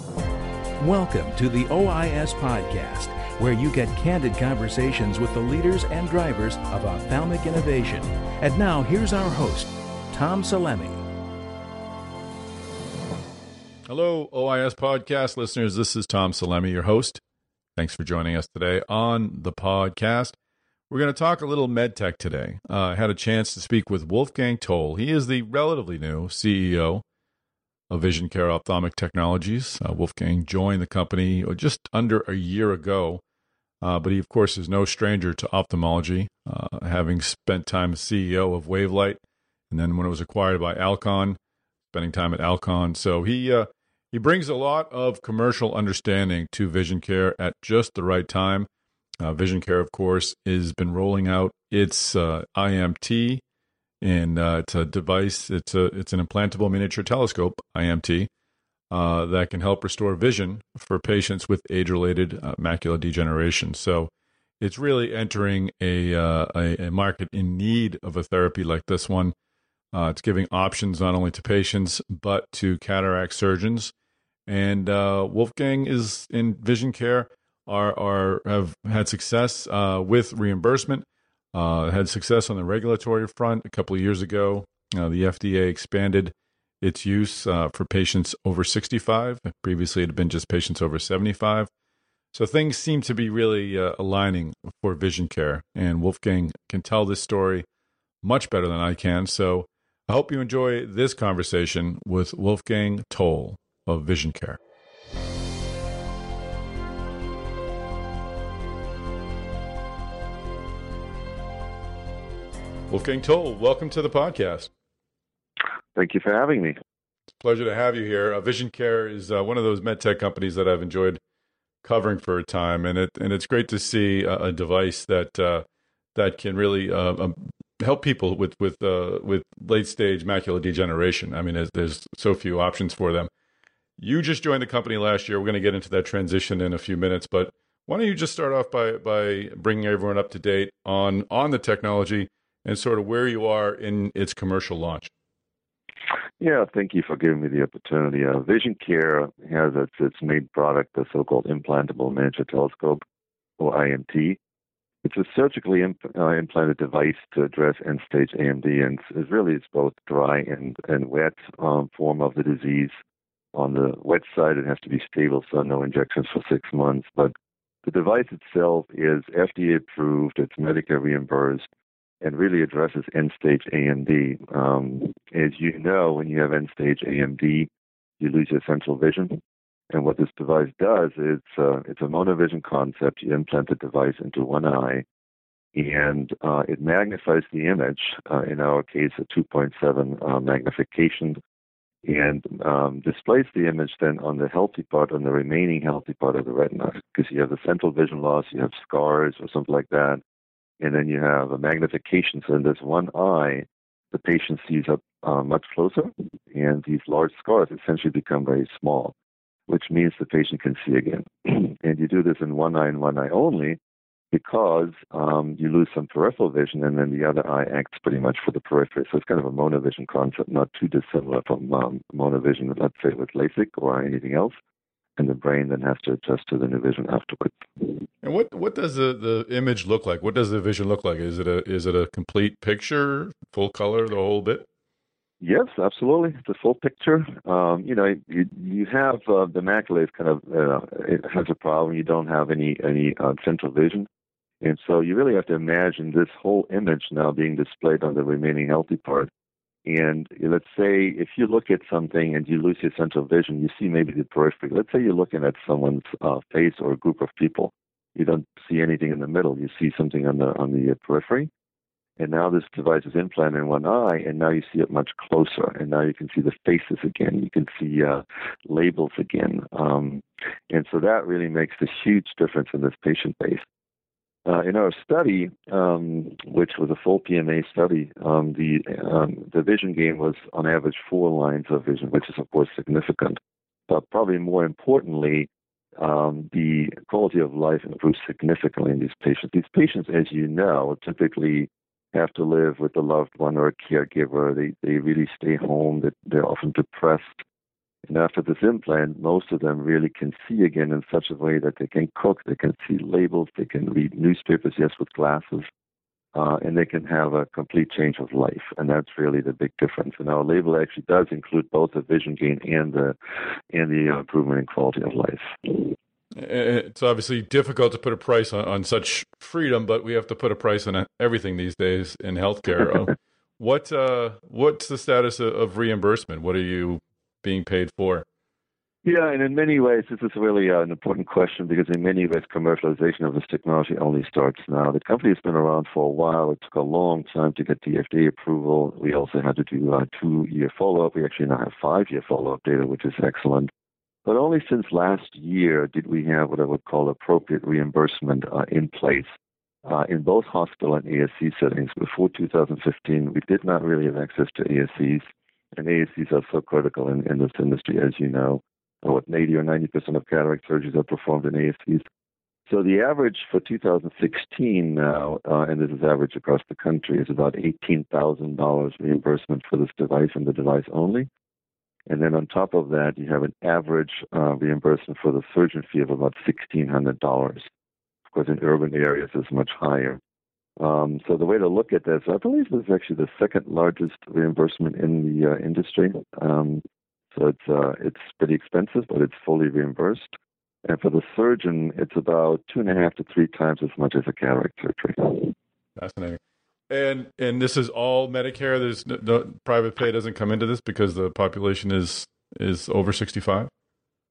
Welcome to the OIS Podcast, where you get candid conversations with the leaders and drivers of ophthalmic innovation. And now, here's our host, Tom Salemi. Hello, OIS Podcast listeners. This is Tom Salemi, your host. Thanks for joining us today on the podcast. We're going to talk a little medtech today. Uh, I had a chance to speak with Wolfgang Toll. He is the relatively new CEO of Vision Care Ophthalmic Technologies. Uh, Wolfgang joined the company just under a year ago, uh, but he, of course, is no stranger to ophthalmology, uh, having spent time as CEO of Wavelight, and then when it was acquired by Alcon, spending time at Alcon. So he uh, he brings a lot of commercial understanding to Vision Care at just the right time. Uh, Vision Care, of course, has been rolling out its uh, IMT, and uh, it's a device. It's a it's an implantable miniature telescope IMT uh, that can help restore vision for patients with age-related uh, macular degeneration. So it's really entering a, uh, a, a market in need of a therapy like this one. it's giving options not only to patients but to cataract surgeons. And Wolfgang is in Vision Care are are have had success uh, with reimbursement. Uh, had success on the regulatory front a couple of years ago. Uh, the FDA expanded its use uh, for patients over 65. Previously, it had been just patients over 75. So things seem to be really uh, aligning for vision care, and Wolfgang can tell this story much better than I can. So I hope you enjoy this conversation with Wolfgang Toll of Vision Care. Wolfgang Toll, welcome to the podcast. Thank you for having me. It's a pleasure to have you here. Uh, Vision Care is uh, one of those med tech companies that I've enjoyed covering for a time, and it and it's great to see a, a device that uh, that can really uh, um, help people with with uh, with late stage macular degeneration. I mean, there's, there's so few options for them. You just joined the company last year. We're going to get into that transition in a few minutes, but why don't you just start off by by bringing everyone up to date on on the technology and sort of where you are in its commercial launch. Yeah, thank you for giving me the opportunity. Uh, Vision Care has its, its main product, the so-called implantable miniature telescope, or IMT. It's a surgically uh, implanted device to address end-stage AMD, and it's really it's both dry and and wet um, form of the disease. On the wet side, it has to be stable, so no injections for six months. But the device itself is FDA approved. It's Medicare reimbursed and really addresses end stage AMD. Um, as you know, when you have end stage AMD, you lose your central vision. And what this device does is uh, it's a monovision concept. You implant the device into one eye, and uh, it magnifies the image. Uh, in our case, a 2.7 uh, magnification, and um, displays the image then on the healthy part, on the remaining healthy part of the retina. Because you have the central vision loss, you have scars or something like that and then you have a magnification. So in this one eye, the patient sees up uh, much closer, and these large scars essentially become very small, which means the patient can see again. and you do this in one eye and one eye only because um, you lose some peripheral vision, and then the other eye acts pretty much for the periphery. So it's kind of a monovision concept, not too dissimilar from um, monovision, let's say, with LASIK or anything else and the brain then has to adjust to the new vision afterwards. And what what does the, the image look like? What does the vision look like? Is it a is it a complete picture, full color, the whole bit? Yes, absolutely. The full picture. Um, you know, you, you have uh, the macula is kind of uh, it has a problem. You don't have any any uh, central vision, and so you really have to imagine this whole image now being displayed on the remaining healthy part. And let's say if you look at something and you lose your central vision, you see maybe the periphery. Let's say you're looking at someone's uh, face or a group of people. You don't see anything in the middle. You see something on the on the uh, periphery. And now this device is implanted in one eye, and now you see it much closer. And now you can see the faces again. You can see uh, labels again. Um, and so that really makes a huge difference in this patient base. Uh, in our study, um, which was a full PMA study, um, the um, the vision gain was on average four lines of vision, which is of course significant. But probably more importantly, um, the quality of life improved significantly in these patients. These patients, as you know, typically have to live with a loved one or a caregiver. They they really stay home. They're often depressed. And after this implant, most of them really can see again in such a way that they can cook, they can see labels, they can read newspapers, yes, with glasses, uh, and they can have a complete change of life. And that's really the big difference. And our label actually does include both the vision gain and the and the improvement in quality of life. It's obviously difficult to put a price on, on such freedom, but we have to put a price on everything these days in healthcare. what uh, what's the status of, of reimbursement? What are you being paid for? Yeah, and in many ways, this is really uh, an important question because in many ways, commercialization of this technology only starts now. The company has been around for a while. It took a long time to get the FDA approval. We also had to do a two-year follow-up. We actually now have five-year follow-up data, which is excellent. But only since last year did we have what I would call appropriate reimbursement uh, in place uh, in both hospital and ASC settings. Before 2015, we did not really have access to ASCs, and ASCs are so critical in, in this industry, as you know. What 80 or 90 percent of cataract surgeries are performed in ASCs. So the average for 2016 now, uh, and this is average across the country, is about $18,000 reimbursement for this device and the device only. And then on top of that, you have an average uh, reimbursement for the surgeon fee of about $1,600. Of course, in urban areas, it's much higher. Um, so the way to look at this, I believe this is actually the second largest reimbursement in the uh, industry. Um, so it's uh, it's pretty expensive, but it's fully reimbursed. And for the surgeon, it's about two and a half to three times as much as a cataract surgery. Fascinating. And and this is all Medicare. There's no, no, private pay doesn't come into this because the population is is over 65.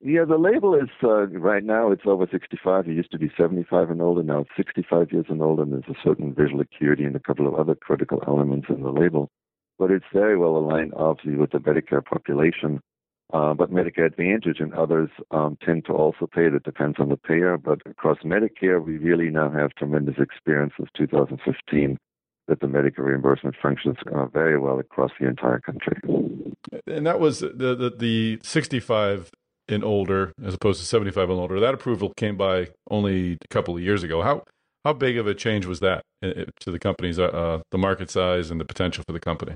Yeah, the label is uh, right now it's over 65. It used to be 75 and older. Now it's 65 years and older. And there's a certain visual acuity and a couple of other critical elements in the label. But it's very well aligned, obviously, with the Medicare population. Uh, but Medicare Advantage and others um, tend to also pay. It depends on the payer. But across Medicare, we really now have tremendous experience since 2015 that the Medicare reimbursement functions uh, very well across the entire country. And that was the, the, the 65 and older, as opposed to 75 and older. That approval came by only a couple of years ago. How how big of a change was that uh, uh, to the company's uh, uh, the market size and the potential for the company?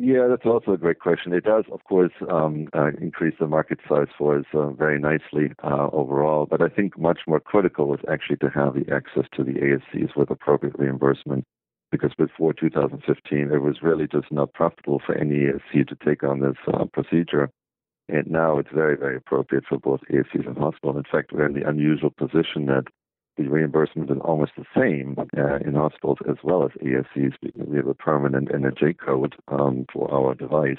Yeah, that's also a great question. It does, of course, um, uh, increase the market size for us uh, very nicely uh, overall. But I think much more critical was actually to have the access to the ASCs with appropriate reimbursement because before 2015, it was really just not profitable for any ASC to take on this uh, procedure. And now it's very, very appropriate for both ASCs and hospitals. In fact, we're in the unusual position that the reimbursement is almost the same uh, in hospitals as well as ASCs. Because we have a permanent and a J code um, for our device.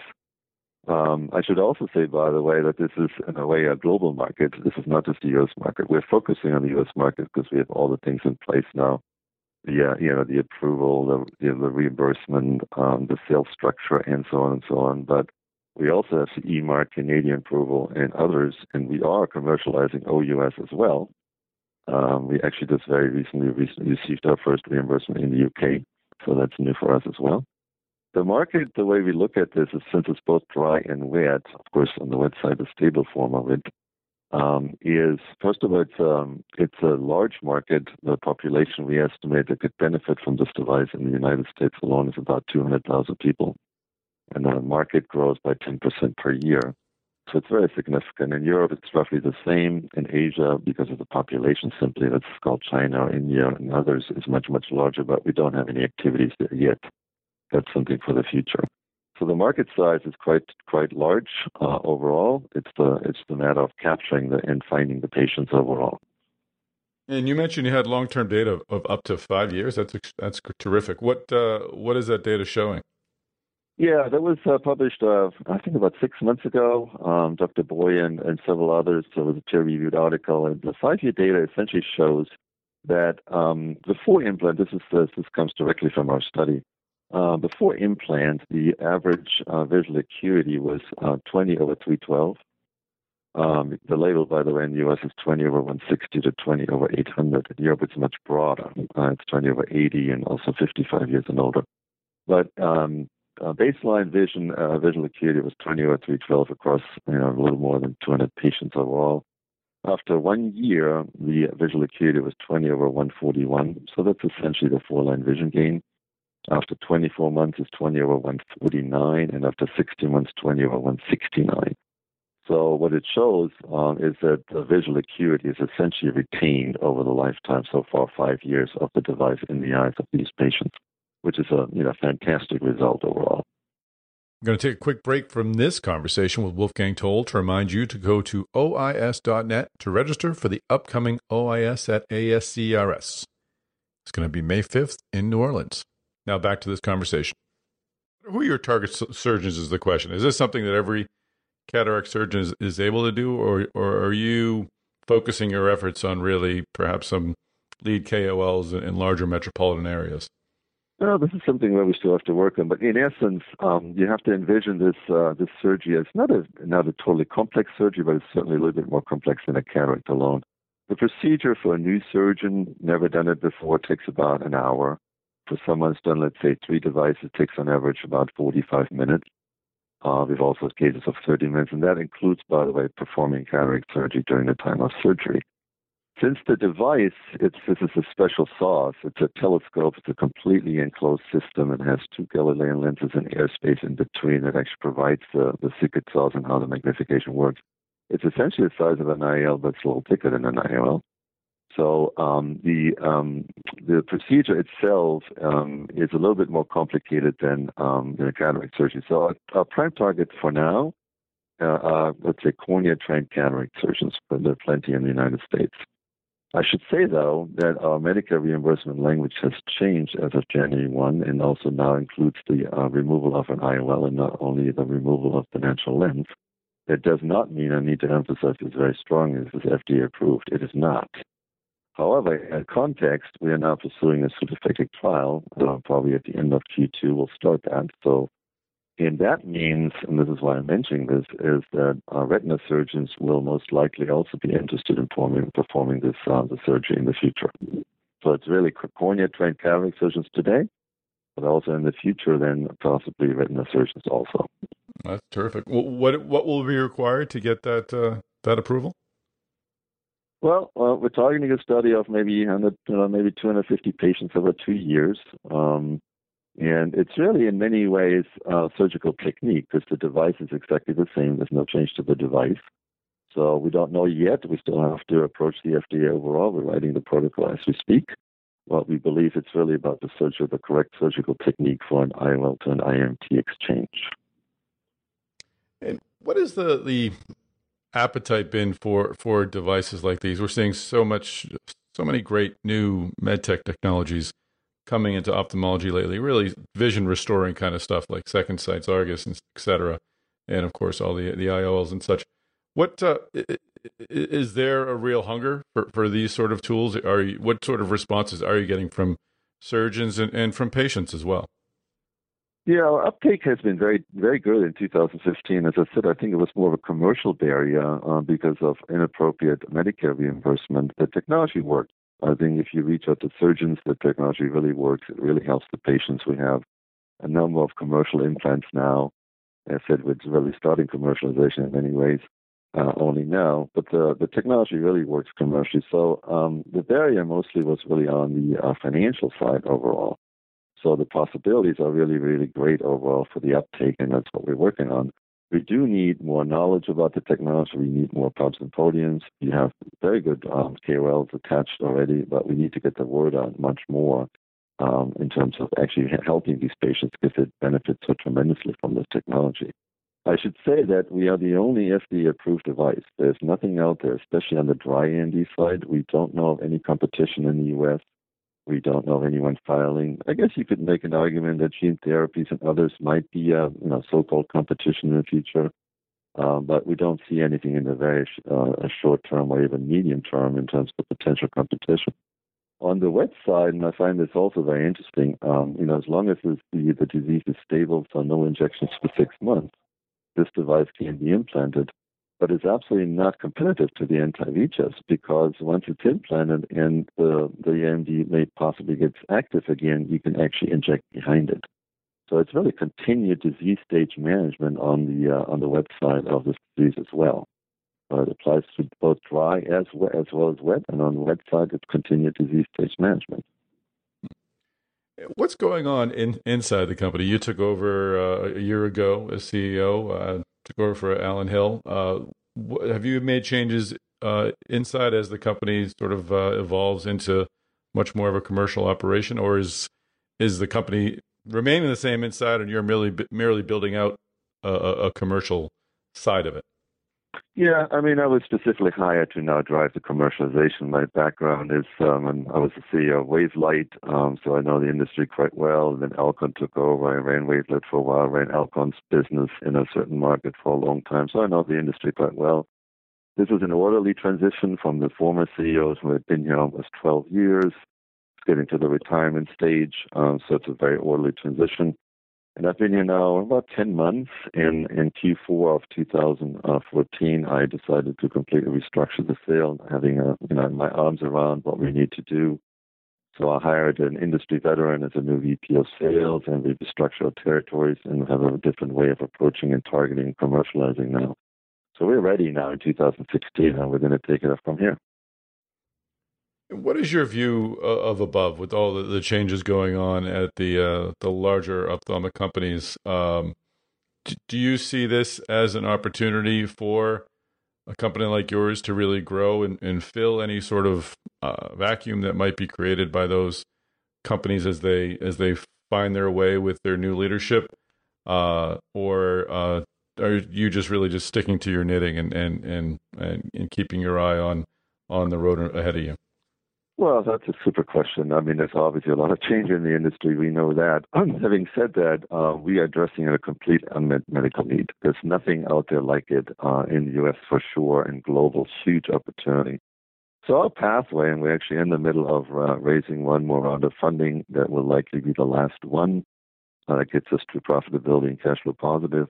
Um, I should also say, by the way, that this is in a way a global market. This is not just the U.S. market. We're focusing on the U.S. market because we have all the things in place now the uh, you know the approval, the the reimbursement, um, the sales structure, and so on and so on. But we also have the CE mark Canadian approval and others, and we are commercializing OUS as well. Um, we actually just very recently, recently received our first reimbursement in the UK, so that's new for us as well. The market, the way we look at this is since it's both dry and wet, of course, on the wet side, the stable form of it, um, is first of all, it's, um, it's a large market. The population we estimate that could benefit from this device in the United States alone is about 200,000 people. And the market grows by 10% per year. So it's very significant. In Europe, it's roughly the same. In Asia, because of the population simply, that's called China or India and others, is much, much larger, but we don't have any activities there yet. That's something for the future. So the market size is quite quite large uh, overall. It's the it's the matter of capturing the and finding the patients overall. And you mentioned you had long term data of up to five years. That's that's terrific. What uh, what is that data showing? Yeah, that was uh, published, uh, I think, about six months ago. Um, Dr. Boyer and, and several others. So it was a peer reviewed article, and the five year data essentially shows that um, before implant, this is this, comes directly from our study. Uh, before implant, the average uh, visual acuity was uh, 20 over 312. Um, the label, by the way, in the U.S. is 20 over 160 to 20 over 800. In Europe, it's much broader. Uh, it's 20 over 80 and also 55 years and older. But um, uh, baseline vision uh, visual acuity was 20 over 312 across you know, a little more than 200 patients overall. After one year, the visual acuity was 20 over 141. So that's essentially the four-line vision gain. After 24 months, it's 20 over 149, and after 60 months, 20 over 169. So what it shows um, is that the visual acuity is essentially retained over the lifetime so far, five years of the device in the eyes of these patients, which is a you know fantastic result overall. I'm going to take a quick break from this conversation with Wolfgang Toll to remind you to go to OIS.net to register for the upcoming OIS at ASCRS. It's going to be May 5th in New Orleans. Now back to this conversation. Who are your target surgeons is the question. Is this something that every cataract surgeon is, is able to do, or, or are you focusing your efforts on really perhaps some lead KOLs in larger metropolitan areas? Well, this is something that we still have to work on. But in essence, um, you have to envision this uh, this surgery as not a not a totally complex surgery, but it's certainly a little bit more complex than a cataract alone. The procedure for a new surgeon, never done it before, takes about an hour. For someone who's done, let's say, three devices, takes on average about 45 minutes. Uh, we've also cases of 30 minutes, and that includes, by the way, performing cataract surgery during the time of surgery. Since the device, it's this is a special sauce. It's a telescope. It's a completely enclosed system. It has two Galilean lenses and airspace in between that actually provides the, the secret sauce and how the magnification works. It's essentially the size of an IOL, but it's a little thicker than an IOL. So um, the um, the procedure itself um, is a little bit more complicated than um, than cataract surgery. So our, our prime target for now, uh, are, let's say, cornea trained cataract surgeons, but there are plenty in the United States. I should say, though, that our Medicare reimbursement language has changed as of January 1 and also now includes the uh, removal of an IOL and not only the removal of the natural lens. That does not mean, I need to emphasize this very strongly, this is FDA approved. It is not. However, in context, we are now pursuing a pseudophakic trial. Uh, probably at the end of Q2, we'll start that. So and that means, and this is why I'm mentioning this, is that uh, retina surgeons will most likely also be interested in performing, performing this uh, the surgery in the future. So it's really cornea trained cataract surgeons today, but also in the future, then possibly retina surgeons also. That's terrific. What what will be required to get that uh, that approval? Well, uh, we're targeting a study of maybe 100, uh, maybe 250 patients over two years. Um, and it's really, in many ways, a surgical technique because the device is exactly the same. There's no change to the device. So we don't know yet. We still have to approach the FDA overall. We're writing the protocol as we speak. But we believe it's really about the of the correct surgical technique for an IOL to an IMT exchange. And what is the the appetite been for for devices like these? We're seeing so much, so many great new medtech technologies coming into ophthalmology lately. Really, vision restoring kind of stuff like Second Sight's Argus, and et cetera, and of course all the the IOLs and such. What uh, is there a real hunger for, for these sort of tools? Are you, what sort of responses are you getting from surgeons and, and from patients as well? Yeah, our uptake has been very, very good in 2015. As I said, I think it was more of a commercial barrier uh, because of inappropriate Medicare reimbursement. The technology worked. I think if you reach out to surgeons, the technology really works. It really helps the patients. We have a number of commercial implants now. As I said, we're really starting commercialization in many ways uh, only now, but the, the technology really works commercially. So um, the barrier mostly was really on the uh, financial side overall. So the possibilities are really, really great overall for the uptake, and that's what we're working on we do need more knowledge about the technology. We need more pubs and podiums. We have very good um, KOLs attached already, but we need to get the word out much more um, in terms of actually helping these patients because it benefits so tremendously from this technology. I should say that we are the only FDA approved device. There's nothing out there, especially on the dry AMD side. We don't know of any competition in the U.S. We don't know of anyone filing. I guess you could make an argument that gene therapies and others might be a you know, so-called competition in the future, uh, but we don't see anything in the very uh, short term or even medium term in terms of potential competition. On the wet side, and I find this also very interesting, um, you know, as long as the, the disease is stable, so no injections for six months, this device can be implanted but it's absolutely not competitive to the anti-VEGFs because once it's implanted and the, the AMD may possibly gets active again, you can actually inject behind it. So it's really continued disease stage management on the uh, on the website of this disease as well. Uh, it applies to both dry as well, as well as wet, and on the wet side, it's continued disease stage management. What's going on in, inside the company? You took over uh, a year ago as CEO. Took for Alan Hill. Uh, have you made changes uh, inside as the company sort of uh, evolves into much more of a commercial operation, or is is the company remaining the same inside, and you're merely merely building out a, a commercial side of it? Yeah, I mean, I was specifically hired to now drive the commercialization. My background is, um, I was the CEO of Wavelight, um, so I know the industry quite well. And then Alcon took over. I ran Wavelight for a while, ran Alcon's business in a certain market for a long time, so I know the industry quite well. This was an orderly transition from the former CEOs who had been here almost 12 years, getting to the retirement stage. Um, so it's a very orderly transition. And I've been here now about 10 months. And in Q4 of 2014, I decided to completely restructure the sale, having a, you know, my arms around what we need to do. So I hired an industry veteran as a new VP of sales, and we restructured territories and have a different way of approaching and targeting and commercializing now. So we're ready now in 2016, and we're going to take it up from here. What is your view of above with all the, changes going on at the uh, the larger ophthalmic companies? Um, do you see this as an opportunity for a company like yours to really grow and, and fill any sort of uh, vacuum that might be created by those companies as they as they find their way with their new leadership, uh, or uh, are you just really just sticking to your knitting and and and and, and keeping your eye on on the road ahead of you? Well, that's a super question. I mean, there's obviously a lot of change in the industry. We know that. Having said that, uh, we are addressing a complete unmet medical need. There's nothing out there like it uh, in the U.S. for sure, and global, huge opportunity. So our pathway, and we're actually in the middle of uh, raising one more round of funding that will likely be the last one uh, that gets us to profitability and cash flow positive.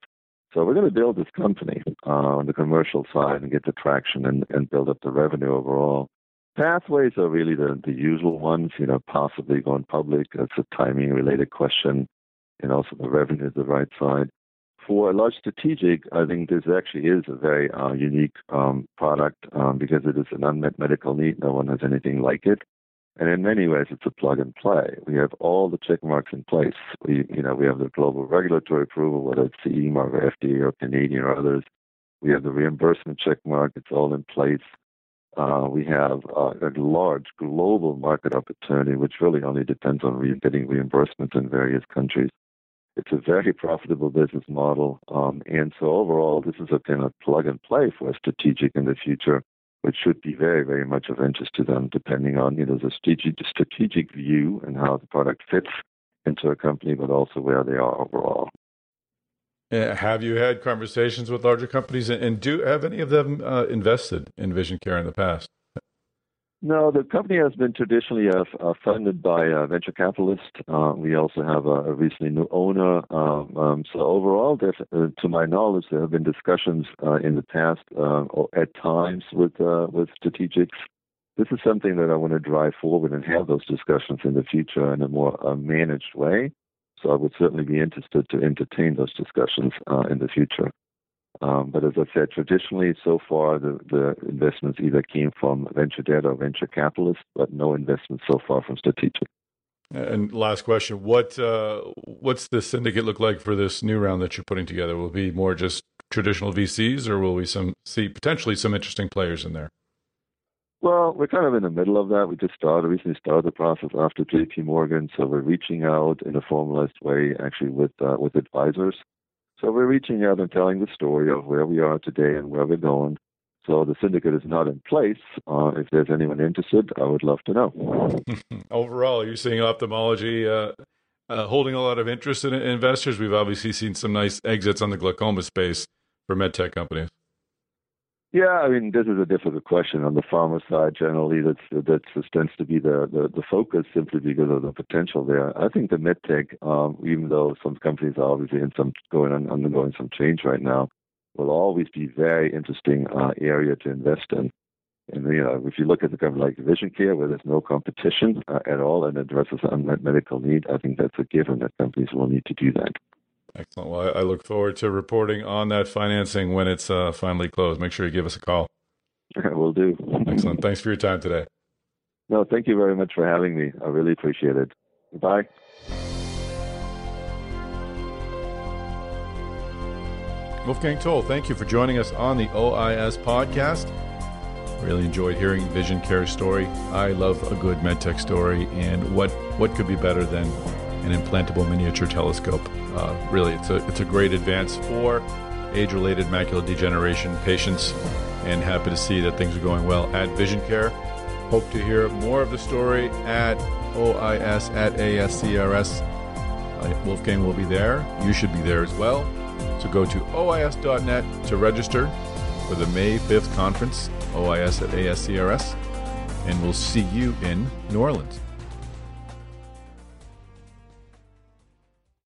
So we're going to build this company uh, on the commercial side and get the traction and, and build up the revenue overall. Pathways are really the, the usual ones, you know, possibly going public. That's a timing related question. And also the revenue the right side. For a large strategic, I think this actually is a very uh, unique um, product um, because it is an unmet medical need. No one has anything like it. And in many ways, it's a plug and play. We have all the check marks in place. We, you know, we have the global regulatory approval, whether it's CE mark or FDA or Canadian or others. We have the reimbursement check mark. It's all in place. Uh, we have uh, a large global market opportunity, which really only depends on re- getting reimbursements in various countries. It's a very profitable business model. Um, and so overall, this is a kind of plug and play for strategic in the future, which should be very, very much of interest to them, depending on, you know, the strategic, strategic view and how the product fits into a company, but also where they are overall. Uh, have you had conversations with larger companies, and do have any of them uh, invested in vision care in the past? No, the company has been traditionally uh, uh funded by a venture capitalists. Uh, we also have a, recently new owner. Um, um, so overall, uh, to my knowledge, there have been discussions in the past, at times, with with strategics. This is something that I want to drive forward and have those discussions in the future in a more managed way. So I would certainly be interested to entertain those discussions uh, in the future. Um, but as I said, traditionally, so far, the, the investments either came from venture debt or venture capitalists, but no investments so far from strategic. And last question: what uh, what's the syndicate look like for this new round that you're putting together? Will it be more just traditional VCs, or will we some see potentially some interesting players in there? Well, we're kind of in the middle of that. We just started, recently started the process after JP Morgan, so we're reaching out in a formalized way, actually with uh, with advisors. So we're reaching out and telling the story of where we are today and where we're going. So the syndicate is not in place. Uh, if there's anyone interested, I would love to know. Overall, you're seeing ophthalmology uh, uh, holding a lot of interest in investors. We've obviously seen some nice exits on the glaucoma space for medtech companies. Yeah, I mean, this is a difficult question. On the pharma side, generally, that's that tends to be the, the, the focus simply because of the potential there. I think the medtech, um, even though some companies are obviously in some going on, undergoing some change right now, will always be very interesting uh, area to invest in. And you know, if you look at the company like Vision Care, where there's no competition uh, at all and addresses unmet medical need, I think that's a given that companies will need to do that. Excellent. Well, I, look forward to reporting on that financing when it's uh, finally closed. Make sure you give us a call. Okay, will do. Excellent. Thanks for your time today. No, thank you very much for having me. I really appreciate it. Bye. Wolfgang Toll, thank you for joining us on the OIS podcast. Really enjoyed hearing Vision Care's story. I love a good medtech story, and what what could be better than an implantable miniature telescope? Uh, really, it's a it's a great advance for age-related macular degeneration patients, and happy to see that things are going well at Vision Care. Hope to hear more of the story at OIS at ASCRS. Uh, Wolfgang will be there. You should be there as well. So go to OIS.net to register for the May 5th conference, OIS at ASCRS, and we'll see you in New Orleans.